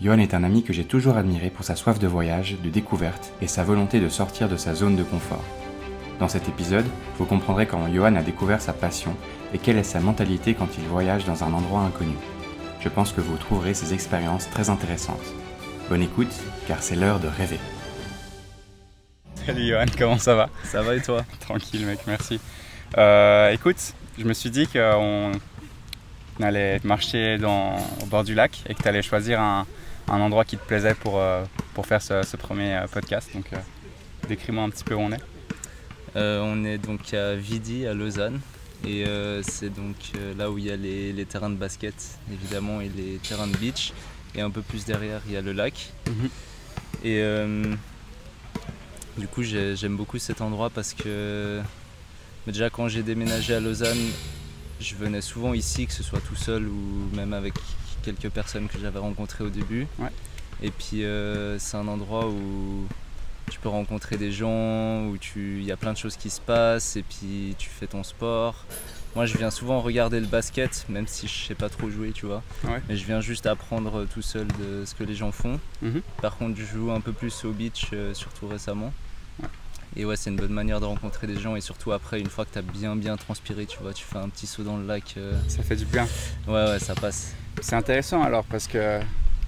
Johan est un ami que j'ai toujours admiré pour sa soif de voyage, de découverte et sa volonté de sortir de sa zone de confort. Dans cet épisode, vous comprendrez comment Johan a découvert sa passion et quelle est sa mentalité quand il voyage dans un endroit inconnu. Je pense que vous trouverez ces expériences très intéressantes. Bonne écoute, car c'est l'heure de rêver. Salut Johan, comment ça va? Ça va et toi? Tranquille mec, merci. Euh, écoute, je me suis dit qu'on allait marcher dans, au bord du lac et que tu allais choisir un, un endroit qui te plaisait pour, euh, pour faire ce, premier euh, podcast. Donc, euh, décris-moi un petit peu où on est. on est donc à Vidi, à Lausanne. Et c'est donc là où il y a les, terrains de basket, évidemment, et les terrains de beach. Et un peu plus derrière, il y a le lac. Mhm. Et du coup, j'aime beaucoup cet endroit parce que déjà quand j'ai déménagé à Lausanne, je venais souvent ici, que ce soit tout seul ou même avec quelques personnes que j'avais rencontrées au début. Et puis euh, c'est un endroit où tu peux rencontrer des gens, où il y a plein de choses qui se passent et puis tu fais ton sport. Moi je viens souvent regarder le basket, même si je sais pas trop jouer, tu vois. Mais je viens juste apprendre tout seul de ce que les gens font. Mhm. Par contre je joue un peu plus au beach, euh, surtout récemment. Et ouais, c'est une bonne manière de rencontrer des gens et surtout après, une fois que tu as bien bien transpiré, tu vois, tu fais un petit saut dans le lac. Euh. Ça fait du bien. Ouais, ouais, ça passe. C'est intéressant alors parce que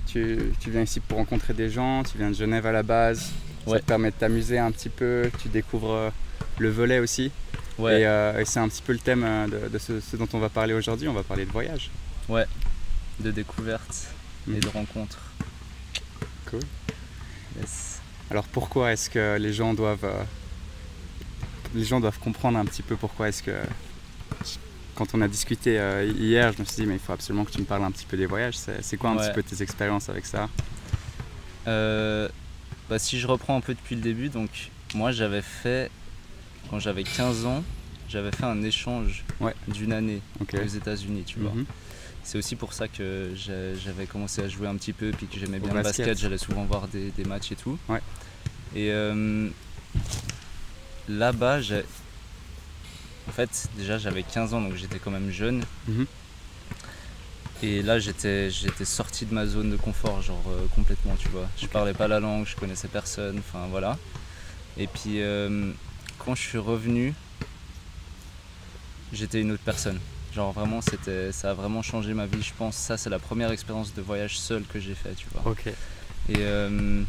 tu, viens ici pour rencontrer des gens, tu viens de Genève à la base, ça te permet de t'amuser un petit peu, tu découvres euh, le volet aussi. Ouais. Euh, et, c'est un petit peu le thème euh, de, ce, dont on va parler aujourd'hui, on va parler de voyage. Ouais, de découverte et mhm. de rencontre. Cool. Alors pourquoi est-ce que les gens doivent les gens doivent comprendre un petit peu pourquoi est-ce que quand on a discuté euh, hier, je me suis dit, mais il faut absolument que tu me parles un petit peu des voyages. C'est quoi un petit peu tes expériences avec ça? Euh, bah, Si je reprends un peu depuis le début, donc moi j'avais fait, quand j'avais 15 ans, j'avais fait un échange d'une année aux États-Unis, tu vois. Mhm. C'est aussi pour ça que j'avais commencé à jouer un petit peu, puis que j'aimais bien le basket, j'allais souvent voir des, matchs et tout. Et euh, là-bas, en fait, déjà j'avais 15 ans donc j'étais quand même jeune. Mhm. Et là j'étais j'étais sorti de ma zone de confort, genre euh, complètement, tu vois. Je parlais pas la langue, je connaissais personne, enfin voilà. Et puis euh, quand je suis revenu, j'étais une autre personne. Genre vraiment c'était ça a vraiment changé ma vie, je pense. Ça c'est la première expérience de voyage seul que j'ai fait, tu vois. Ok. Et euh,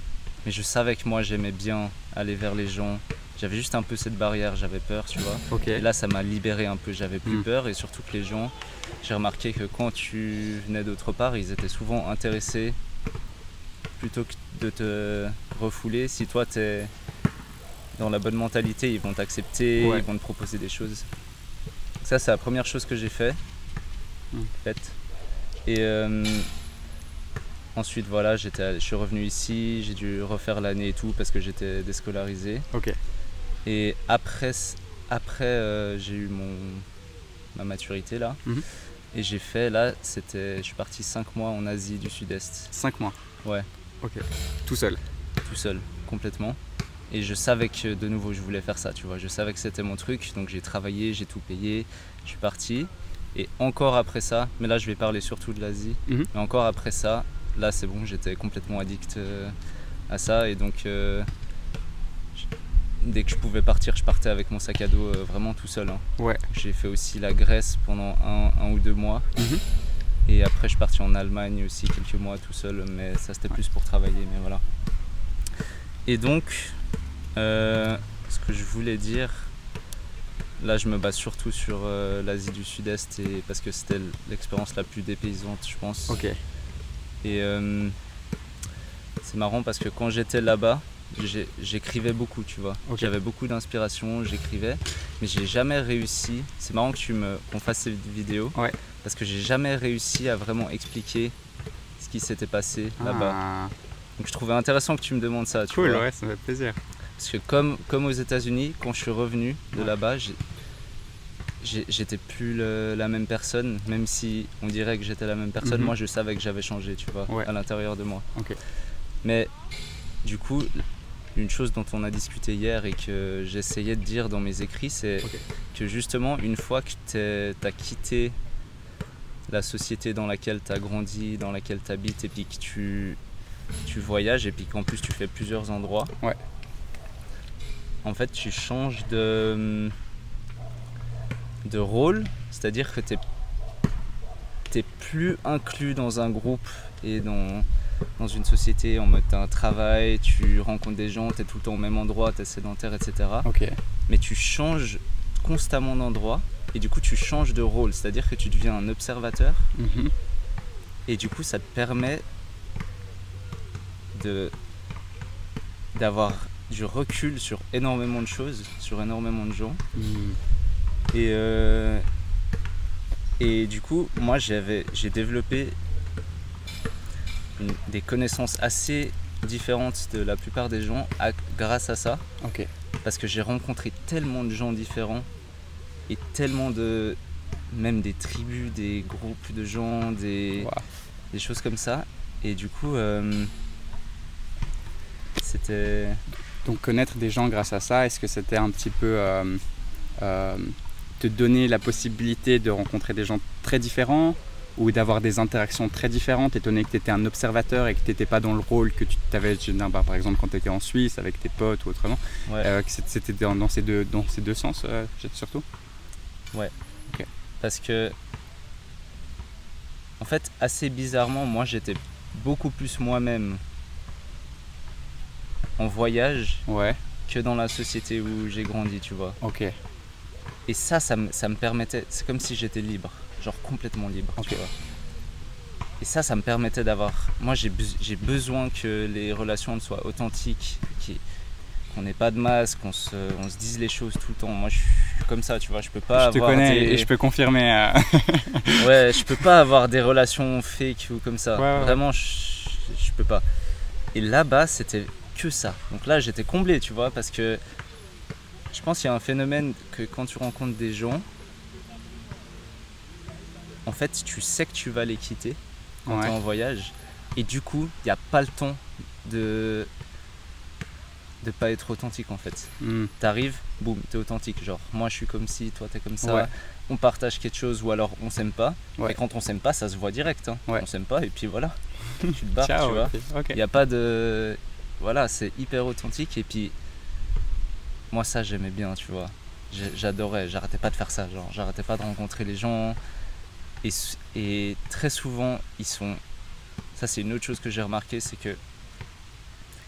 mais je savais que moi j'aimais bien aller vers les gens, j'avais juste un peu cette barrière, j'avais peur, tu vois. Et là, ça m'a libéré un peu, j'avais plus hmm. peur et surtout que les gens, j'ai remarqué que quand tu venais d'autre part, ils étaient souvent intéressés plutôt que de te refouler. Si toi, tu es dans la bonne mentalité, ils vont t'accepter, ils vont te proposer des choses. Ça, c'est la première chose que j'ai fait. Hmm. Et euh, ensuite, voilà, je suis revenu ici, j'ai dû refaire l'année et tout parce que j'étais déscolarisé. Ok. Et après, après euh, j'ai eu mon, ma maturité là. Mhm. Et j'ai fait, là, c'était, je suis parti 5 mois en Asie du Sud-Est. 5 mois Ouais. Ok. Tout seul Tout seul, complètement. Et je savais que de nouveau je voulais faire ça, tu vois. Je savais que c'était mon truc, donc j'ai travaillé, j'ai tout payé, je suis parti. Et encore après ça, mais là je vais parler surtout de l'Asie, mhm. mais encore après ça, là c'est bon, j'étais complètement addict euh, à ça. Et donc euh, dès que je pouvais partir, je partais avec mon sac à dos euh, vraiment tout seul. Hein. Ouais. J'ai fait aussi la Grèce pendant un, ou deux mois. Mhm. Et après, je suis parti en Allemagne aussi quelques mois tout seul, mais ça c'était plus pour travailler. Mais voilà. Et donc, euh, ce que je voulais dire, là je me base surtout sur euh, l'Asie du Sud-Est et parce que c'était l'expérience la plus dépaysante, je pense. Ok. Et c'est marrant parce que quand j'étais là-bas, j'écrivais beaucoup, tu vois. J'avais beaucoup d'inspiration, j'écrivais, mais j'ai jamais réussi. C'est marrant que tu me qu'on fasse cette vidéo, parce que j'ai jamais réussi à vraiment expliquer ce qui s'était passé là-bas. Ah. Donc je trouvais intéressant que tu me demandes ça. Tu cool, vois. ouais, ça me fait plaisir. Parce que comme, comme aux États-Unis, quand je suis revenu de là-bas, j'étais plus la même personne, même si on dirait que j'étais la même personne. Mhm. Moi, je savais que j'avais changé, tu vois, à l'intérieur de moi. Mais du coup, une chose dont on a discuté hier et que j'essayais de dire dans mes écrits, c'est que justement, une fois que tu as quitté la société dans laquelle tu as grandi, dans laquelle tu habites, et puis que tu tu voyages et puis qu'en plus tu fais plusieurs endroits. Ouais. En fait, tu changes de, de rôle, c'est-à-dire que tu n'es plus inclus dans un groupe et dans, dans une société en mode t'as un travail, tu rencontres des gens, tu es tout le temps au même endroit, tu es sédentaire, etc. Mais tu changes constamment d'endroit et du coup tu changes de rôle, c'est-à-dire que tu deviens un observateur Mhm. et du coup ça te permet de d'avoir du recul sur énormément de choses, sur énormément de gens. Mhm. Et, euh, et du coup, moi j'avais, j'ai développé une- des connaissances assez différentes de la plupart des gens à- grâce à ça. Parce que j'ai rencontré tellement de gens différents et tellement de. même des tribus, des groupes de gens, des, Wow. des choses comme ça. Et du coup, euh, c'était. Donc connaître des gens grâce à ça, est-ce que c'était un petit peu euh, te donner la possibilité de rencontrer des gens très différents ou d'avoir des interactions très différentes étant donné que tu étais un observateur et que tu n'étais pas dans le rôle que tu t'avais bah, par exemple quand tu étais en Suisse avec tes potes ou autrement Ouais. euh, c'était dans, dans ces deux, dans ces deux sens euh, surtout? Parce que. En fait, assez bizarrement, moi j'étais beaucoup plus moi-même en voyage Ouais, que dans la société où j'ai grandi, tu vois. ok. Et ça, ça me, ça me permettait. C'est comme si j'étais libre, genre complètement libre, Ok. tu vois. Et ça, ça me permettait d'avoir. Moi, j'ai bes- j'ai besoin que les relations soient authentiques, qu'on n'ait pas de masque, qu'on se, on se dise les choses tout le temps. Moi, je suis comme ça, tu vois. Je peux pas je te connais des- et je peux confirmer. euh, Ouais, je peux pas avoir des relations fake ou comme ça. Ouais, ouais, ouais. Vraiment, je, je peux pas. Et là-bas, c'était que ça. Donc là, j'étais comblé, tu vois, parce que je pense qu'il y a un phénomène que quand tu rencontres des gens, en fait, tu sais que tu vas les quitter quand Ouais. tu es en voyage. Et du coup, il n'y a pas le temps de de pas être authentique en fait. hmm, T'arrives, boum, t'es authentique. Genre, moi je suis comme ci, toi t'es comme ça. Ouais. On partage quelque chose ou alors on s'aime pas. Ouais. Et quand on s'aime pas, ça se voit direct. hein. On s'aime pas et puis voilà. tu te barres, Ciao, tu vois. Il n'y a pas de. Voilà, c'est hyper authentique et puis. Moi ça j'aimais bien, tu vois. J'adorais, j'arrêtais pas de faire ça. Genre, j'arrêtais pas de rencontrer les gens. Et, très souvent, ils sont. Ça, c'est une autre chose que j'ai remarqué, c'est que.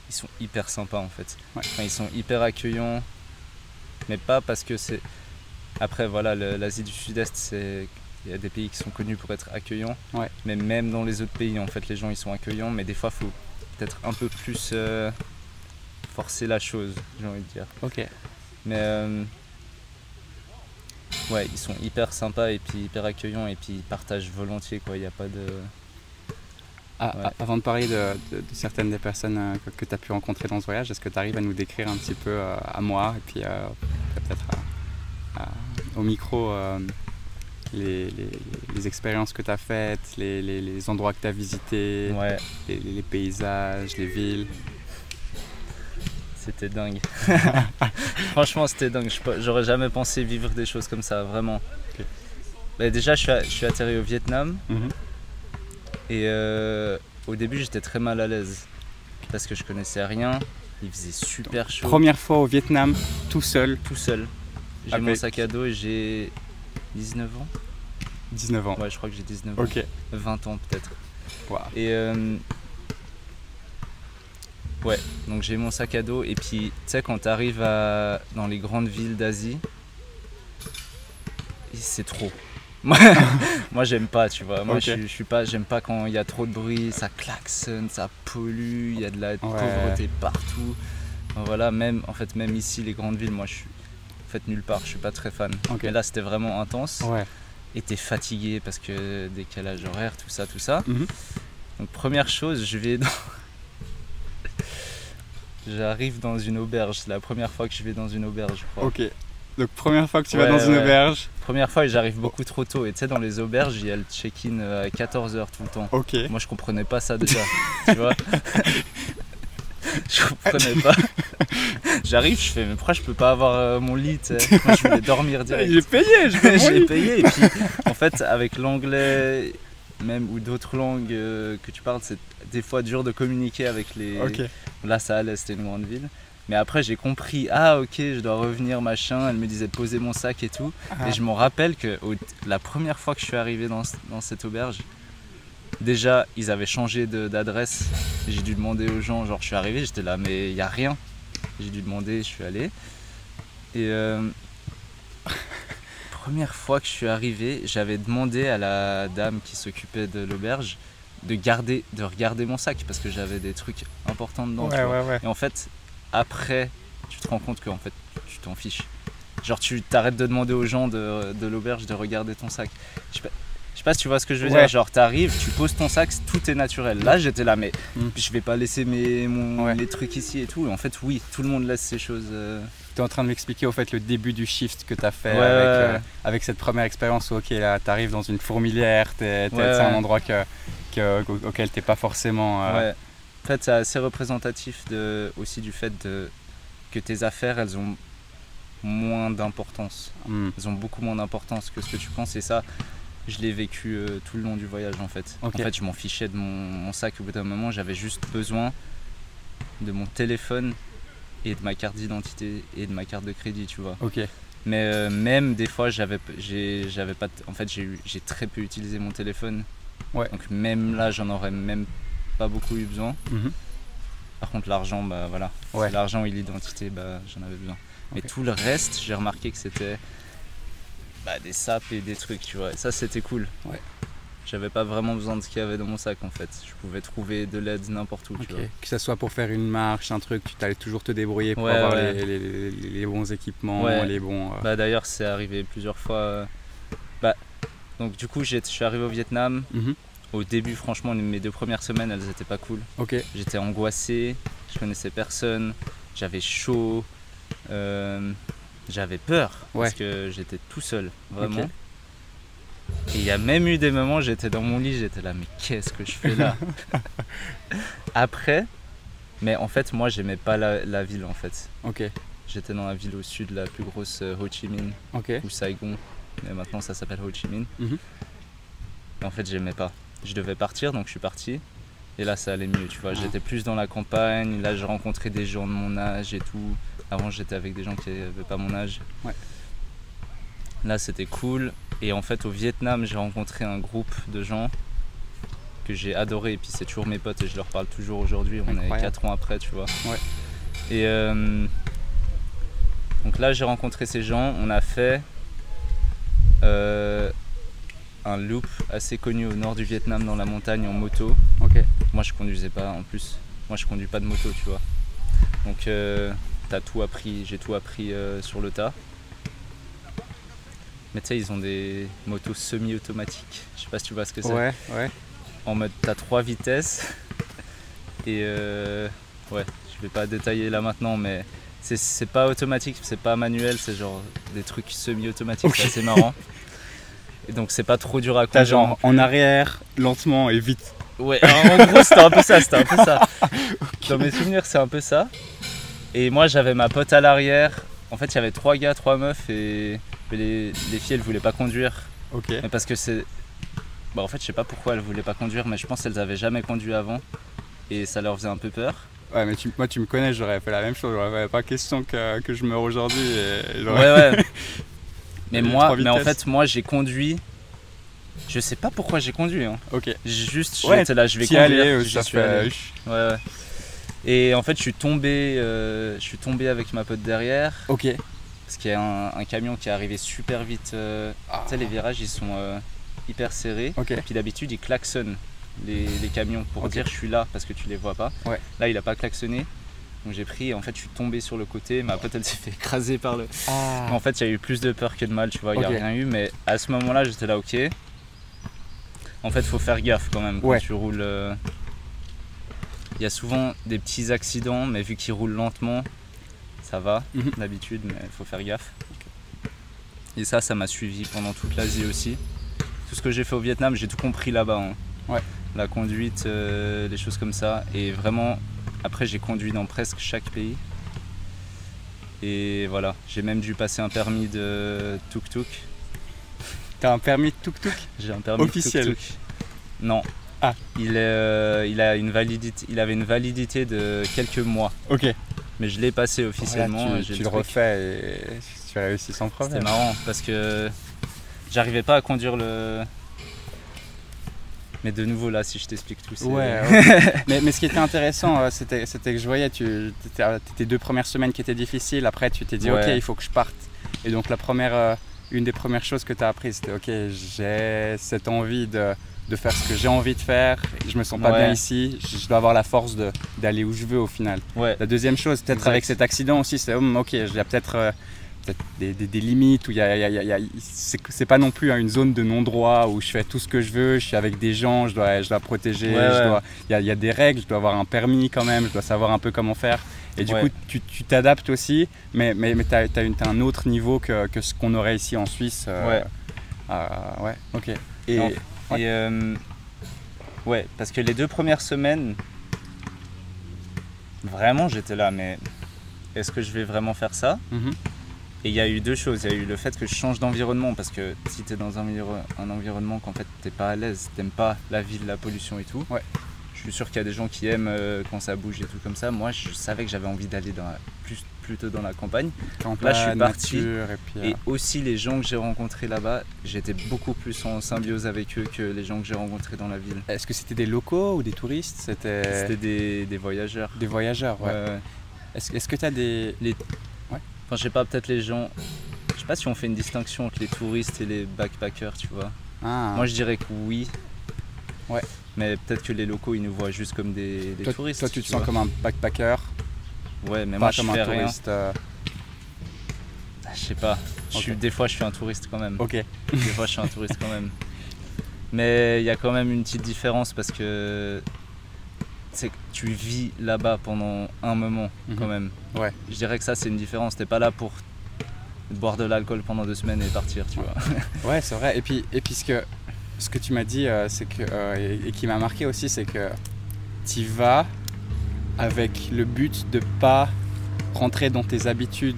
Ils sont hyper sympas en fait. Ouais. Enfin, ils sont hyper accueillants. Mais pas parce que c'est. Après, voilà, l'Asie du Sud-Est, c'est. Il y a des pays qui sont connus pour être accueillants. Ouais. Mais même dans les autres pays, en fait, les gens ils sont accueillants. Mais des fois, il faut peut-être un peu plus euh, forcer la chose, j'ai envie de dire. Ok. Mais euh, ouais, ils sont hyper sympas et puis hyper accueillants et puis ils partagent volontiers quoi. Il n'y a pas de. Ah, Ouais. ah, Avant de parler de, de- de certaines des personnes euh, que, tu as pu rencontrer dans ce voyage, est-ce que tu arrives à nous décrire un petit peu euh, à moi et puis euh, peut-être au micro les, les- les expériences que tu as faites, les, endroits que tu as visités, Ouais, les paysages, les villes? C'était dingue. Franchement, c'était dingue. J'aurais jamais pensé vivre des choses comme ça, vraiment. Bah, déjà, je suis, a- je suis atterri au Vietnam Mhm. et euh, au début, j'étais très mal à l'aise parce que je connaissais rien. Il faisait super chaud. Première fois au Vietnam, tout seul, tout seul. J'ai mon sac à dos et j'ai 19 ans. 19 ans. Ouais, je crois que j'ai 19 ans. Ok. 20 ans peut-être. Wow. Et euh, ouais, donc j'ai mon sac à dos et puis tu sais quand tu arrives à, dans les grandes villes d'Asie, c'est trop. Moi, j'aime pas, tu vois. Moi je, suis- je suis pas, j'aime pas quand il y a trop de bruit, ça klaxonne, ça pollue, il y a de la pauvreté partout. Voilà, même en fait même ici les grandes villes, moi je suis en fait nulle part, je suis pas très fan. Ok. Mais là c'était vraiment intense Ouais. et t'es fatigué parce que décalage horaire, tout ça, tout ça. Mhm. Donc première chose, je vais dans... J'arrive dans une auberge, c'est la première fois que je vais dans une auberge, je crois. Ok. Donc première fois que tu Ouais, vas dans une auberge. Première fois et j'arrive beaucoup trop tôt. Et tu sais, dans les auberges, il y a le check-in euh, à 14h tout le temps. Ok. Moi, je comprenais pas ça déjà, tu vois? je comprenais pas. J'arrive, je fais, mais pourquoi je peux pas avoir euh, mon lit Moi, je voulais dormir direct. J'ai payé, je vais j'ai payé et puis en fait avec l'anglais même ou d'autres langues euh, que tu parles, c'est des fois dur de communiquer avec les. Là, ça allait, c'était une grande ville. Mais après, j'ai compris, ah ok, je dois revenir, machin. Elle me disait de poser mon sac et tout. Ah. Et je me rappelle que au- la première fois que je suis arrivé dans, ce- dans cette auberge, déjà, ils avaient changé d'adresse. J'ai dû demander aux gens, genre, je suis arrivé, j'étais là, mais il n'y a rien. J'ai dû demander, je suis allé. Et euh, première fois que je suis arrivé, j'avais demandé à la dame qui s'occupait de l'auberge de garder, de regarder mon sac parce que j'avais des trucs importants dedans. tu Ouais, vois. ouais, ouais. Et en fait, après, tu te rends compte que en fait, tu t'en fiches. Genre, tu t'arrêtes de demander aux gens de, de l'auberge de regarder ton sac. Je sais pas, je sais pas si tu vois ce que je veux dire. Genre, t'arrives, tu poses ton sac, tout est naturel. Là, j'étais là, mais Mm. je vais pas laisser mes, mon, trucs ici et tout. Et en fait, oui, tout le monde laisse ces choses. euh, Tu es en train de m'expliquer au fait le début du shift que tu as fait Ouais, avec, ouais, euh, avec cette première expérience où ok là tu arrives dans une fourmilière, Ouais, c'est un endroit que, que- auquel tu pas forcément... euh, Ouais. En fait, c'est assez représentatif de, aussi du fait de, que tes affaires, elles ont moins d'importance. hmm, Elles ont beaucoup moins d'importance que ce que tu penses. Et ça, je l'ai vécu euh, tout le long du voyage en fait. En fait, je m'en fichais de mon, mon sac au bout d'un moment. J'avais juste besoin de mon téléphone et de ma carte d'identité et de ma carte de crédit, tu vois. Ok, Mais euh, même des fois, j'avais, pas. En fait, j'ai, très peu utilisé mon téléphone. Ouais. Donc même là, j'en aurais même pas beaucoup eu besoin. mhm, Par contre, l'argent, bah voilà. Ouais. L'argent et l'identité, bah j'en avais besoin. Mais tout le reste, j'ai remarqué que c'était bah, des sapes et des trucs, tu vois. Et ça, c'était cool. Ouais. J'avais pas vraiment besoin de ce qu'il y avait dans mon sac en fait. Je pouvais trouver de l'aide n'importe où, ok. tu vois. Que ce soit pour faire une marche, un truc, tu allais toujours te débrouiller pour Ouais, avoir ouais. Les, les- les- les bons équipements, Ouais. les bons... euh, Bah d'ailleurs, c'est arrivé plusieurs fois. euh, Bah, donc du coup, je suis arrivé au Vietnam. mhm, Au début, franchement, mes deux premières semaines, elles étaient pas cool. J'étais angoissé, je connaissais personne, j'avais chaud, euh, j'avais peur parce que j'étais tout seul, vraiment. Et il y a même eu des moments, j'étais dans mon lit, j'étais là, mais qu'est-ce que je fais là Après, mais en fait, moi, j'aimais pas la, la ville en fait. ok, J'étais dans la ville au sud, la plus grosse euh, Ho Chi Minh ou Saigon, mais maintenant ça s'appelle Ho Chi Minh. Et en fait, j'aimais pas. Je devais partir, donc je suis parti. Et là, ça allait mieux, tu vois. J'étais plus dans la campagne. Là, j'ai rencontré des gens de mon âge et tout. Avant, j'étais avec des gens qui n'avaient pas mon âge. Ouais. Là, c'était cool. Et en fait, au Vietnam, j'ai rencontré un groupe de gens que j'ai adoré. Et puis, c'est toujours mes potes et je leur parle toujours aujourd'hui. On est Incroyable. 4 ans après, tu vois. Ouais. Et euh, donc là, j'ai rencontré ces gens. On a fait euh, un loop assez connu au nord du Vietnam dans la montagne en moto. Ok, Moi, je conduisais pas en plus. Moi, je conduis pas de moto, tu vois. Donc, euh, t'as tout appris. J'ai tout appris sur le tas. Mais tu sais, ils ont des motos semi-automatiques. Je sais pas si tu vois ce que c'est. ouais, ouais. En mode, t'as trois vitesses. Et euh, ouais, je vais pas détailler là maintenant, mais c'est- pas automatique, c'est pas manuel, c'est genre des trucs semi-automatiques, Ok. c'est marrant. Et donc, c'est pas trop dur à T'as conduire. genre en arrière, lentement et vite. Ouais, en gros, c'était un peu ça, c'était un peu ça. Dans mes souvenirs, c'est un peu ça. Et moi, j'avais ma pote à l'arrière. En fait, il y avait trois gars, trois meufs, et les, les filles, elles voulaient pas conduire. Ok. Mais parce que c'est. Bah, en fait, je sais pas pourquoi elles voulaient pas conduire, mais je pense qu'elles avaient jamais conduit avant. Et ça leur faisait un peu peur. Ouais, mais tu- moi, tu me connais, j'aurais fait la même chose. J'aurais pas question que, que je meurs aujourd'hui. et Ouais, ouais. mais moi, mais en fait, moi, j'ai conduit. Je sais pas pourquoi j'ai conduit. Hein. Ok. Juste, Ouais, j'étais là, je vais conduire. euh, suis allé. Ouais, ouais. Et en fait, je suis tombé, euh, je suis tombé avec ma pote derrière, Ok. Parce qu'il y a un, un camion qui est arrivé super vite. euh, Ah. Tu sais, les virages, ils sont euh, hyper serrés. Ok. Puis d'habitude, ils klaxonnent les, les camions pour dire je suis là parce que tu les vois pas. Ouais. Là, il a pas klaxonné. Donc j'ai pris, en fait, je suis tombé sur le côté. Ma pote, elle s'est fait écraser par le. Ah. En fait, il y a eu plus de peur que de mal, tu vois. Il n'y a rien eu, mais à ce moment-là, j'étais là, ok. En fait, faut faire gaffe quand même quand Ouais. tu roules. euh, Il y a souvent des petits accidents, mais vu qu'ils roulent lentement, ça va Mhm. d'habitude, mais il faut faire gaffe. Et ça, ça m'a suivi pendant toute l'Asie aussi. Tout ce que j'ai fait au Vietnam, j'ai tout compris là-bas. hein. Ouais. La conduite, euh, des choses comme ça. Et vraiment, après, j'ai conduit dans presque chaque pays. Et voilà, j'ai même dû passer un permis de tuk-tuk. T'as un permis de tuk-tuk? J'ai un permis Officiel. de tuk-tuk. Non. Ah. Il, est, euh, il, a une validité, il avait une validité de quelques mois. Ok. Mais je l'ai passé officiellement. Voilà, et tu le truc. refais et tu réussis sans problème. marrant parce que j'arrivais pas à conduire le. Mais de nouveau là, si je t'explique tout, c'est. Ouais, ouais. mais, mais ce qui était intéressant, euh, c'était, que je voyais, tu tes deux premières semaines qui étaient difficiles, après tu t'es dit Ouais. ok, il faut que je parte. Et donc la première, euh, une des premières choses que tu as apprises, c'était ok, j'ai cette envie de, de faire ce que j'ai envie de faire, je me sens pas Ouais. bien ici, je, dois avoir la force de, d'aller où je veux au final. Ouais. La deuxième chose, peut-être avec cet accident aussi, c'est hum, ok, il y a peut-être euh, des, des- des limites où il y a, y y c'est, pas non plus hein, une zone de non-droit où je fais tout ce que je veux, je suis avec des gens, je dois, je dois protéger, Ouais, il y, a, il y a des règles, je dois avoir un permis quand même, je dois savoir un peu comment faire. Et du coup, tu, t'adaptes aussi, mais, mais, mais tu as, un autre niveau que, que ce qu'on aurait ici en Suisse. euh, Ouais. euh, ouais, ok. Et. Ouais. Et euh, ouais, parce que les deux premières semaines, vraiment j'étais là, mais est-ce que je vais vraiment faire ça? Mhm. Et il y a eu deux choses. Il y a eu le fait que je change d'environnement, parce que si tu es dans un, un environnement qu'en fait t'es pas à l'aise, t'aimes pas la ville, la pollution et tout. Ouais. Je suis sûr qu'il y a des gens qui aiment euh, quand ça bouge et tout comme ça. Moi, je savais que j'avais envie d'aller dans la- plus, plutôt dans la campagne. camp Là, je suis parti. nature, et puis, euh, Et aussi les gens que j'ai rencontrés là-bas, j'étais beaucoup plus en symbiose avec eux que les gens que j'ai rencontrés dans la ville. Est-ce que c'était des locaux ou des touristes? C'était des, des voyageurs. des voyageurs, ouais. Est-ce que tu as des. Enfin, je sais pas, peut-être les gens. Je sais pas si on fait une distinction entre les touristes et les backpackers, tu vois. Ah, Moi, je dirais que oui. Ouais. Mais peut-être que les locaux, ils nous voient juste comme des, des toi, touristes. toi, tu te sens comme un backpacker, Ouais, mais pas moi, je comme fais un rien. touriste. euh, Je sais pas. Je suis- des fois, je suis un touriste quand même. Ok. Des fois, je suis un touriste quand même. Mais il y a quand même une petite différence parce que c'est que tu vis là-bas pendant un moment quand Mhm. même. Ouais. Je dirais que ça, c'est une différence. T'es pas là pour boire de l'alcool pendant deux semaines et partir, tu vois. Ouais, c'est vrai. Et puis, et puis ce, que, ce que tu m'as dit, euh, c'est que, euh, et, et qui m'a marqué aussi, c'est que tu vas avec le but de pas rentrer dans tes habitudes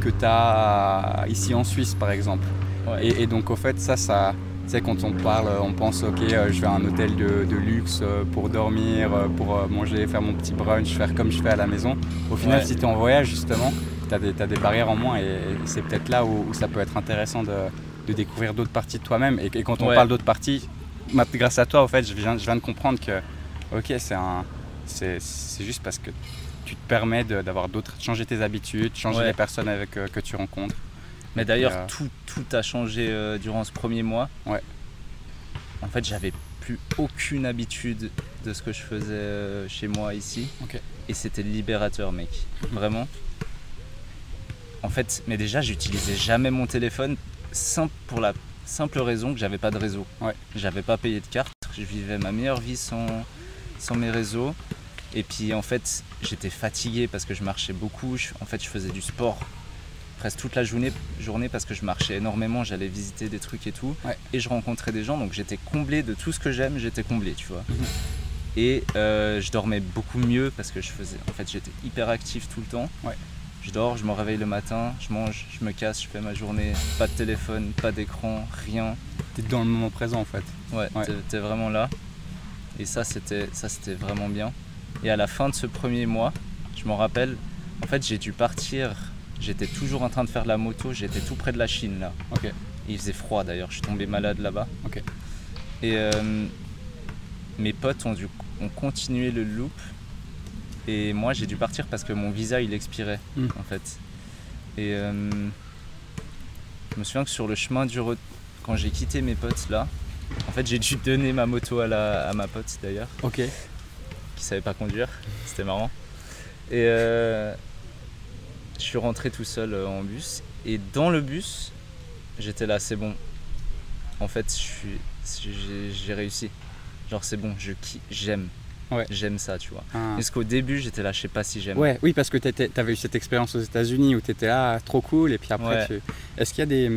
que tu as ici en Suisse, par exemple. Ouais. Et, et donc, au fait, ça, ça. Tu sais, quand on parle, on pense, ok, euh, je vais à un hôtel de, de luxe pour dormir, pour manger, faire mon petit brunch, faire comme je fais à la maison. Au final, Ouais. si tu es en voyage, justement, tu as, des barrières en moins et, et c'est peut-être là où, où ça peut être intéressant de, de découvrir d'autres parties de toi-même. Et, et quand on Ouais. parle d'autres parties, grâce à toi, au fait, je viens, je viens de comprendre que, ok, c'est un, c'est c'est juste parce que tu te permets de- d'avoir d'autres, changer tes habitudes, changer Ouais. les personnes avec, euh, que tu rencontres. Mais d'ailleurs, euh, tout, tout a changé euh, durant ce premier mois. Ouais. En fait, j'avais plus aucune habitude de ce que je faisais chez moi ici. Et c'était libérateur, mec. Vraiment. En fait, mais déjà, j'utilisais jamais mon téléphone simple, pour la simple raison que j'avais pas de réseau. Ouais. J'avais pas payé de carte. Je vivais ma meilleure vie sans, sans mes réseaux. Et puis, en fait, j'étais fatigué parce que je marchais beaucoup. Je- en fait, je faisais du sport presque toute la journée, journée parce que je marchais énormément, j'allais visiter des trucs et tout, Ouais. et je rencontrais des gens, donc j'étais comblé de tout ce que j'aime, j'étais comblé, tu vois. Mhm. Et euh, je dormais beaucoup mieux parce que je faisais, en fait, j'étais hyper actif tout le temps. Ouais. Je dors, je me réveille le matin, je mange, je me casse, je fais ma journée, pas de téléphone, pas d'écran, rien. Tu es dans le moment présent, en fait. Ouais, Ouais. t'es- t'es vraiment là. Et ça, c'était ça, c'était vraiment bien. Et à la fin de ce premier mois, je m'en rappelle, en fait, j'ai dû partir. J'étais toujours en train de faire de la moto. J'étais tout près de la Chine là. Ok. Il faisait froid d'ailleurs. Je suis tombé malade là-bas. Ok. Et euh, mes potes ont dû ont continué le loop. Et moi, j'ai dû partir parce que mon visa il expirait Mm. en fait. Et euh, je me souviens que sur le chemin du re- quand j'ai quitté mes potes là, en fait, j'ai dû donner ma moto à, la, à ma pote d'ailleurs, Ok. qui savait pas conduire. C'était marrant. Et euh, je suis rentré tout seul euh, en bus. Et dans le bus, j'étais là, c'est bon. En fait, j'ai, réussi. Genre, c'est bon, je j'aime. Ouais. J'aime ça, tu vois. Ah. Parce qu'au début, j'étais là, je sais pas si j'aime. Ouais, oui, parce que tu avais eu cette expérience aux États-Unis où tu étais là, trop cool, et puis après, Ouais. tu... est-ce qu'il y a des,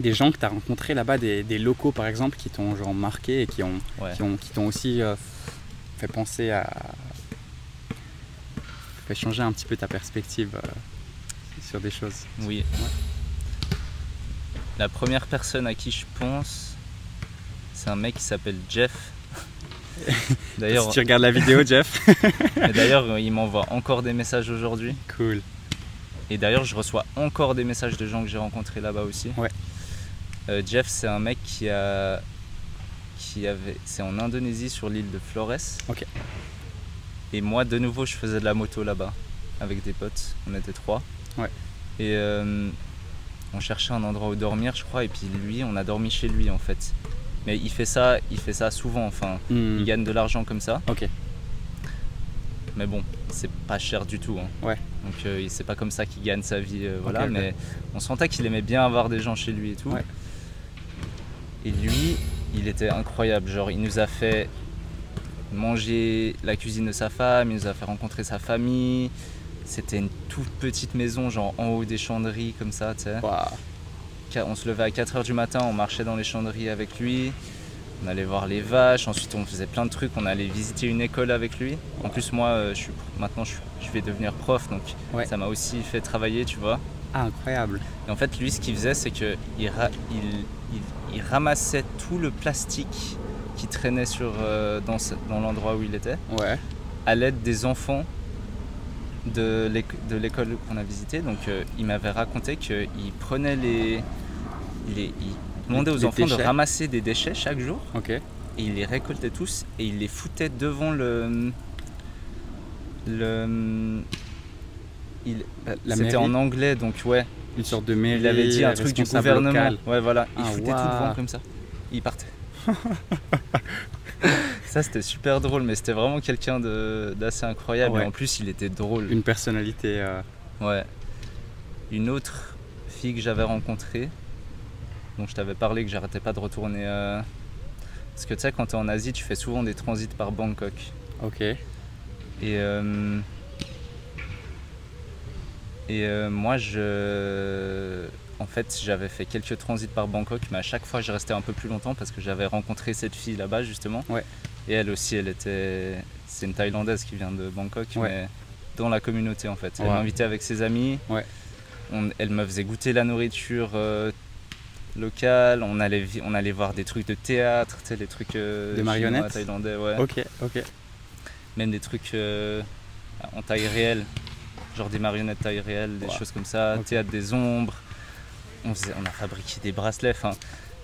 des gens que tu as rencontrés là-bas, des, des locaux par exemple, qui t'ont genre marqué et qui ont, Ouais. qui ont, qui t'ont aussi euh, fait penser à. fait changer un petit peu ta perspective euh, sur des choses? Oui. La première personne à qui je pense, c'est un mec qui s'appelle Jeff. D'ailleurs, Si tu regardes la vidéo, Jeff. et d'ailleurs, il m'envoie encore des messages aujourd'hui. Cool. Et d'ailleurs, je reçois encore des messages de gens que j'ai rencontrés là-bas aussi. Ouais. Euh, Jeff, c'est un mec qui a. qui avait. C'est en Indonésie sur l'île de Flores. Ok. Et moi, de nouveau, je faisais de la moto là-bas avec des potes. On était trois. Ouais. Et euh, on cherchait un endroit où dormir, je crois. Et puis lui, on a dormi chez lui en fait. Mais il fait ça, il fait ça souvent. Enfin, Hmm. il gagne de l'argent comme ça. Ok. Mais bon, c'est pas cher du tout. hein. Ouais. Donc euh, c'est pas comme ça qu'il gagne sa vie, euh, voilà. Mais on sentait qu'il aimait bien avoir des gens chez lui et tout. Ouais. Et lui, il était incroyable. Genre, il nous a fait manger la cuisine de sa femme, il nous a fait rencontrer sa famille. C'était une toute petite maison, genre en haut des chanderies comme ça, tu sais. On se levait à 4h du matin, on marchait dans les chanderies avec lui. On allait voir les vaches, ensuite on faisait plein de trucs, on allait visiter une école avec lui. En plus moi, euh, je suis, maintenant je, vais devenir prof, donc Ouais. ça m'a aussi fait travailler, tu vois. Ah, incroyable. Et en fait, lui, ce qu'il faisait, c'est qu'il il, il- il ramassait tout le plastique qui traînait sur, euh, dans, l'endroit où il était, Ouais. à l'aide des enfants de l'école qu'on a visité. Donc, euh, il m'avait raconté qu'il prenait les, les- il demandait aux Les enfants de ramasser des déchets chaque jour Ok. et il les récoltait tous et il les foutait devant le. le il, La c'était en anglais, donc ouais, Une sorte de mairie. il avait dit un truc du gouvernement. local. Ouais, voilà. Il Ah, foutait tout devant comme ça. Il partait. ça, c'était super drôle, mais c'était vraiment quelqu'un de- d'assez incroyable. Ouais. Et en plus, il était drôle. Une personnalité. euh, Ouais. Une autre fille que j'avais rencontrée, dont je t'avais parlé que j'arrêtais pas de retourner. euh, Parce que tu sais, quand tu es en Asie, tu fais souvent des transits par Bangkok. Ok. Et, euh, et euh, moi, je, en fait, j'avais fait quelques transits par Bangkok, mais à chaque fois, je restais un peu plus longtemps parce que j'avais rencontré cette fille là-bas justement. Ouais. Et elle aussi, elle était, c'est une Thaïlandaise qui vient de Bangkok, Ouais. mais dans la communauté en fait. Elle Ouais. m'invitait avec ses amis. Ouais. On- elle me faisait goûter la nourriture euh, locale. On allait, on allait voir des trucs de théâtre, tu sais, les trucs euh, Des chinois, marionnettes thaïlandais, ouais Ok. Ok. même des trucs euh, en taille réelle, genre des marionnettes taille réelle, des choses comme ça, théâtre des ombres. On, faisait- on a fabriqué des bracelets, enfin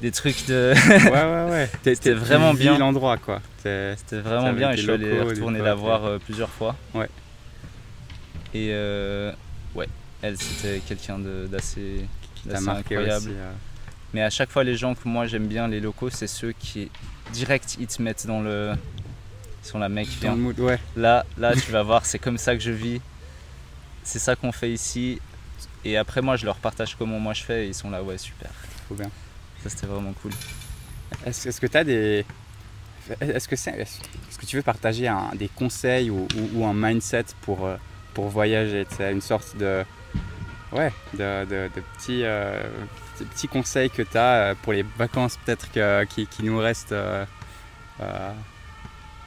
des trucs de. Ouais, ouais, ouais. C'était vraiment bien. l'endroit, quoi. C'était vraiment bien et des je suis allé des retourner la voir euh, plusieurs fois. Ouais. Et euh, ouais, elle c'était quelqu'un d'assez qui t'a d'assez marqué incroyable. aussi. Mais à chaque fois, les gens que moi j'aime bien, les locaux, c'est ceux qui direct ils te mettent dans le. Ils sont là, mec, Dans viens. le mood, ouais. Là, là, tu vas voir, c'est comme ça que je vis. C'est ça qu'on fait ici. Et après, moi, je leur partage comment moi je fais et ils sont là, ouais, super. Trop bien. Ça, c'était vraiment cool. Est-ce que tu as des. Est-ce que, c'est- est-ce est-ce que tu veux partager un- des conseils ou, ou- ou un mindset pour, euh, pour voyager Une sorte de. Ouais, de, de- de petits, euh, petits conseils que tu as pour les vacances peut-être que- qui, qui nous restent euh, euh,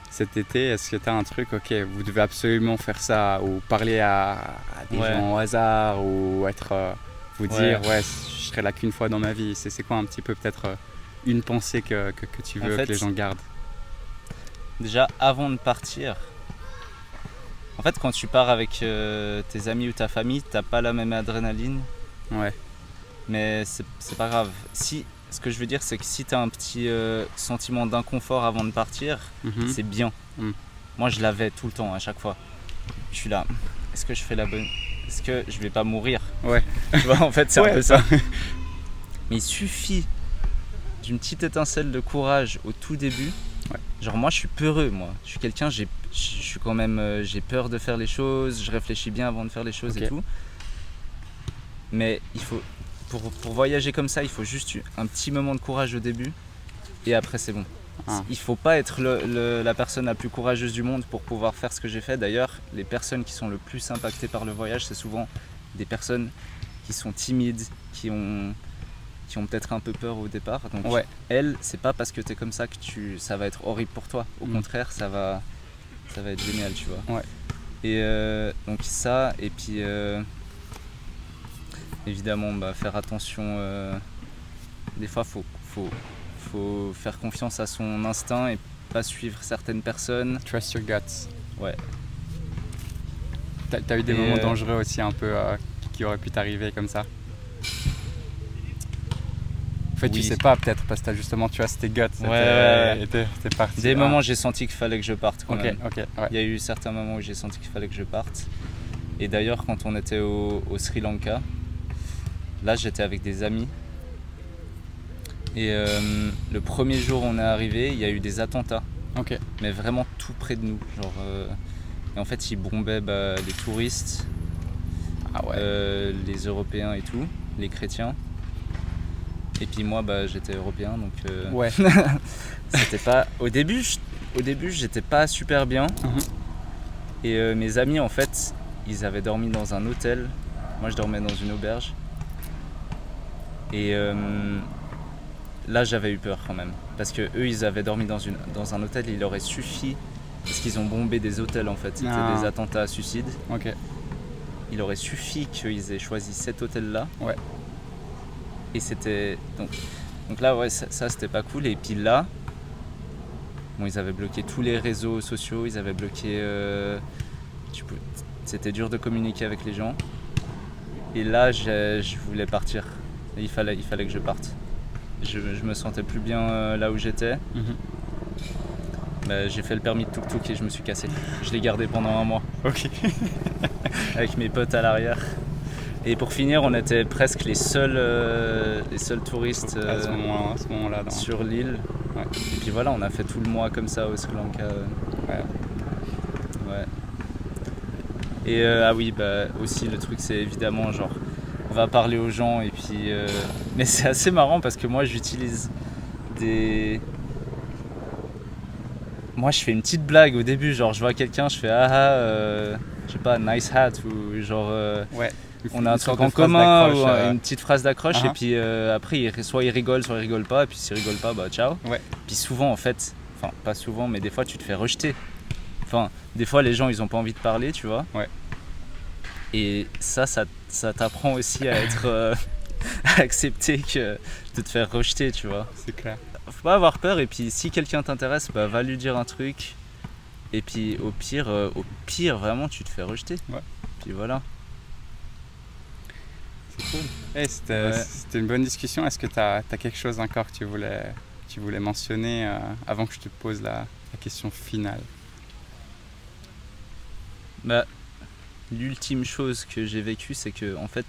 cet été? Est-ce que tu as un truc, ok, vous devez absolument faire ça ou parler à, à des Ouais. gens au hasard ou être. euh, vous dire, ouais, je serai là qu'une fois dans ma vie. C'est quoi un petit peu peut-être. euh, une pensée que, que, que tu En veux fait, que les gens gardent? Déjà, avant de partir, en fait, quand tu pars avec euh, tes amis ou ta famille, t'as pas la même adrénaline, Ouais, mais c'est pas grave. Si, ce que je veux dire, c'est que si t'as un petit euh, sentiment d'inconfort avant de partir, Mhm. c'est bien. Mm. Moi, je l'avais tout le temps, à chaque fois. Je suis là. Est-ce que je fais la bonne Est-ce que je vais pas mourir? Ouais. Tu vois, en fait, c'est Ouais. un peu ça. Mais il suffit d'une petite étincelle de courage au tout début. Ouais. Genre moi, je suis peureux. Moi, je suis quelqu'un. J'ai, je suis quand même. euh, j'ai peur de faire les choses. Je réfléchis bien avant de faire les choses et tout. Mais il faut, pour, pour voyager comme ça, il faut juste un petit moment de courage au début. Et après, c'est bon. Ah. Il faut pas être le- le- la personne la plus courageuse du monde pour pouvoir faire ce que j'ai fait. D'ailleurs, les personnes qui sont le plus impactées par le voyage, c'est souvent des personnes qui sont timides, qui ont, qui ont peut-être un peu peur au départ. Donc, Ouais. elles, c'est pas parce que tu es comme ça que tu, ça va être horrible pour toi. Au Mm. contraire, ça va, ça va être génial, tu vois. Ouais. Et euh, donc, ça, et puis euh, évidemment, bah, faire attention. euh, des fois, faut, faut, faut faire confiance à son instinct et pas suivre certaines personnes. Trust your guts. Ouais. T'as as eu des Et, moments euh, dangereux aussi un peu euh, qui auraient pu t'arriver comme ça? En fait, tu Oui. sais pas peut-être parce que t'as justement, tu vois, c'était guts. ouais, ouais. et t'es t'es parti. Des Ah. moments, j'ai senti qu'il fallait que je parte quand Ok, même. ok, ouais. Il y a eu certains moments où j'ai senti qu'il fallait que je parte. Et d'ailleurs, quand on était au, au Sri Lanka, là j'étais avec des amis. Et euh, le premier jour où on est arrivé, il y a eu des attentats, mais vraiment tout près de nous. Genre, euh, et en fait, ils bombaient bah, les touristes, ah ouais. euh, les Européens et tout, les chrétiens. Et puis moi, bah, j'étais européen, donc ouais. c'était pas. Au début, je- au début, j'étais pas super bien. Mhm. Et mes amis, en fait, ils avaient dormi dans un hôtel. Moi, je dormais dans une auberge. Et euh, là, j'avais eu peur quand même, parce que eux, ils avaient dormi dans une dans un hôtel. Il aurait suffi, parce qu'ils ont bombé des hôtels en fait. C'était Ah. des attentats à suicide. Ok. Il aurait suffi qu'ils aient choisi cet hôtel-là. Ouais. Et c'était donc donc là, ouais, ça, ça, c'était pas cool. Et puis là, bon, ils avaient bloqué tous les réseaux sociaux. Ils avaient bloqué. euh, c'était dur de communiquer avec les gens. Et là, je voulais partir. Et il fallait, il fallait que je parte. Je, je me sentais plus bien euh, là où j'étais. Mhm. Bah, j'ai fait le permis de tuk-tuk et je me suis cassé. Je l'ai gardé pendant un mois Ok. avec mes potes à l'arrière. Et pour finir, on était presque les seuls, euh, les seuls touristes à ce euh, moment- à ce moment-là. sur l'île. Ouais. Et puis voilà, on a fait tout le mois comme ça au Sri Lanka. Ouais. Ouais. Et euh, ah oui, bah aussi le truc c'est évidemment genre va parler aux gens et puis euh, mais c'est assez marrant parce que moi j'utilise des moi je fais une petite blague au début genre je vois quelqu'un je fais ah ah euh, je sais pas nice hat ou genre euh, Ouais. on a un truc en commun ou euh, une petite phrase d'accroche et puis euh, après soit il rigole soit il rigole pas et puis s'il rigole pas bah ciao Ouais. puis souvent en fait enfin pas souvent mais des fois tu te fais rejeter enfin des fois les gens ils ont pas envie de parler tu vois Ouais. Et ça ça, ça t'apprend aussi à être euh, à accepter que de te faire rejeter tu vois C'est clair. faut pas avoir peur et puis si quelqu'un t'intéresse bah va lui dire un truc et puis au pire euh, au pire vraiment tu te fais rejeter Ouais. puis voilà C'est cool. Eh, c'était, Ouais. c'était une bonne discussion. Est-ce que tu as, quelque chose encore que tu voulais, tu voulais mentionner euh, avant que je te pose la, la question finale? Bah, l'ultime chose que j'ai vécue, c'est que en fait,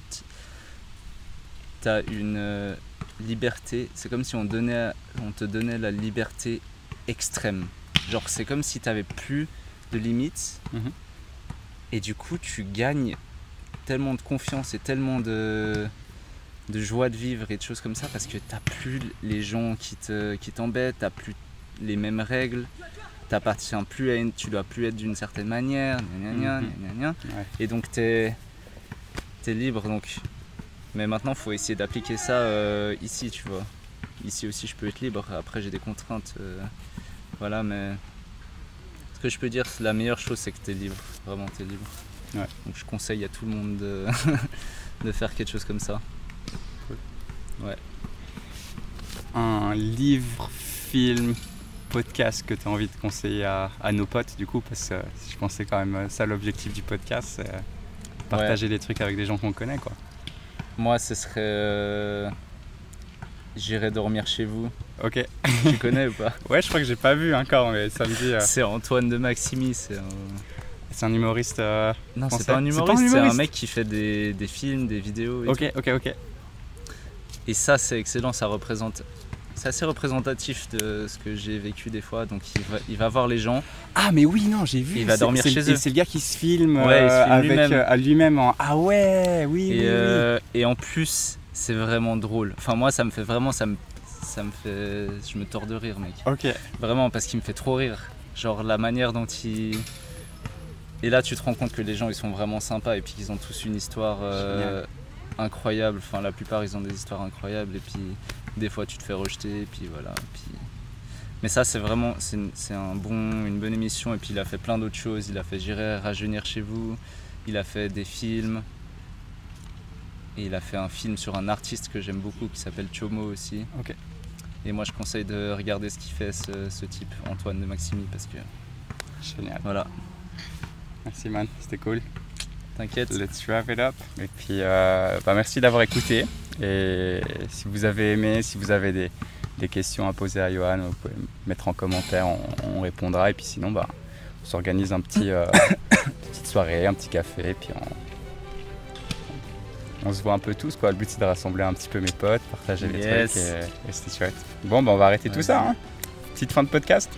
tu as une euh, liberté. C'est comme si on, donnait, on te donnait la liberté extrême. Genre, c'est comme si tu n'avais plus de limites. Mhm. Et du coup, tu gagnes tellement de confiance et tellement de, de joie de vivre et de choses comme ça parce que tu plus les gens qui te- qui t'embêtent, tu plus les mêmes règles t'appartiens plus à une, tu dois plus être d'une certaine manière, gna gna gna, Mhm. gna gna gna. Ouais. et donc t'es es libre donc. Mais maintenant faut essayer d'appliquer ça euh, ici, tu vois. Ici aussi je peux être libre. Après j'ai des contraintes, euh, voilà, mais ce que je peux dire, c'est la meilleure chose, c'est que t'es libre. Vraiment t'es libre. Ouais. Donc je conseille à tout le monde de, de faire quelque chose comme ça. Un livre, film, podcast que tu as envie de conseiller à, à nos potes, du coup, parce que je pense que c'est quand même euh, ça l'objectif du podcast, c'est euh, partager des trucs avec des gens qu'on connaît, quoi. Moi ce serait, euh, j'irai dormir chez vous. Ok. tu connais ou pas? Ouais, je crois que j'ai pas vu encore, mais ça me dit. euh, C'est Antoine de Maximi, c'est un... c'est un humoriste. euh, Non, c'est pas un humoriste, c'est un mec qui fait des, des films, des vidéos. Et, Ok, ok, ok. Et ça, c'est excellent, ça représente. C'est assez représentatif de ce que j'ai vécu des fois. Donc, il va, il va voir les gens. Ah, mais oui, non, j'ai vu. Il va dormir chez eux. C'est le gars qui se filme, Ouais, il se euh, filme avec, lui-même. euh, à lui-même en. Ah ouais, oui, oui, Et, oui. euh, et en plus, c'est vraiment drôle. Enfin, moi, ça me fait vraiment. Ça me, ça me fait. Je me tords de rire, mec. Ok. Vraiment, parce qu'il me fait trop rire. Genre, la manière dont il. Et là, tu te rends compte que les gens, ils sont vraiment sympas et puis qu'ils ont tous une histoire incroyable. Enfin, la plupart, ils ont des histoires incroyables et puis des fois, tu te fais rejeter et puis voilà. Puis... Mais ça, c'est vraiment. C'est un bon, une bonne émission et puis il a fait plein d'autres choses. Il a fait J'irai rajeunir chez vous. Il a fait des films. Et il a fait un film sur un artiste que j'aime beaucoup qui s'appelle Chomo aussi. Ok. Et moi, je conseille de regarder ce qu'il fait ce, ce type, Antoine de Maximi, parce que Génial. voilà, Merci man, c'était cool. t'inquiète. Let's wrap it up. Et puis, euh, bah, merci d'avoir écouté. Et si vous avez aimé, si vous avez des, des questions à poser à Johan, vous pouvez mettre en commentaire, on, on répondra. Et puis sinon, bah, on s'organise un petit, euh, une petite soirée, un petit café. Et puis on, on se voit un peu tous. Quoi. Le but, c'est de rassembler un petit peu mes potes, partager les Yes. trucs. Et, et c'était chouette. Bon, bah, on va arrêter tout ça. hein. Petite fin de podcast.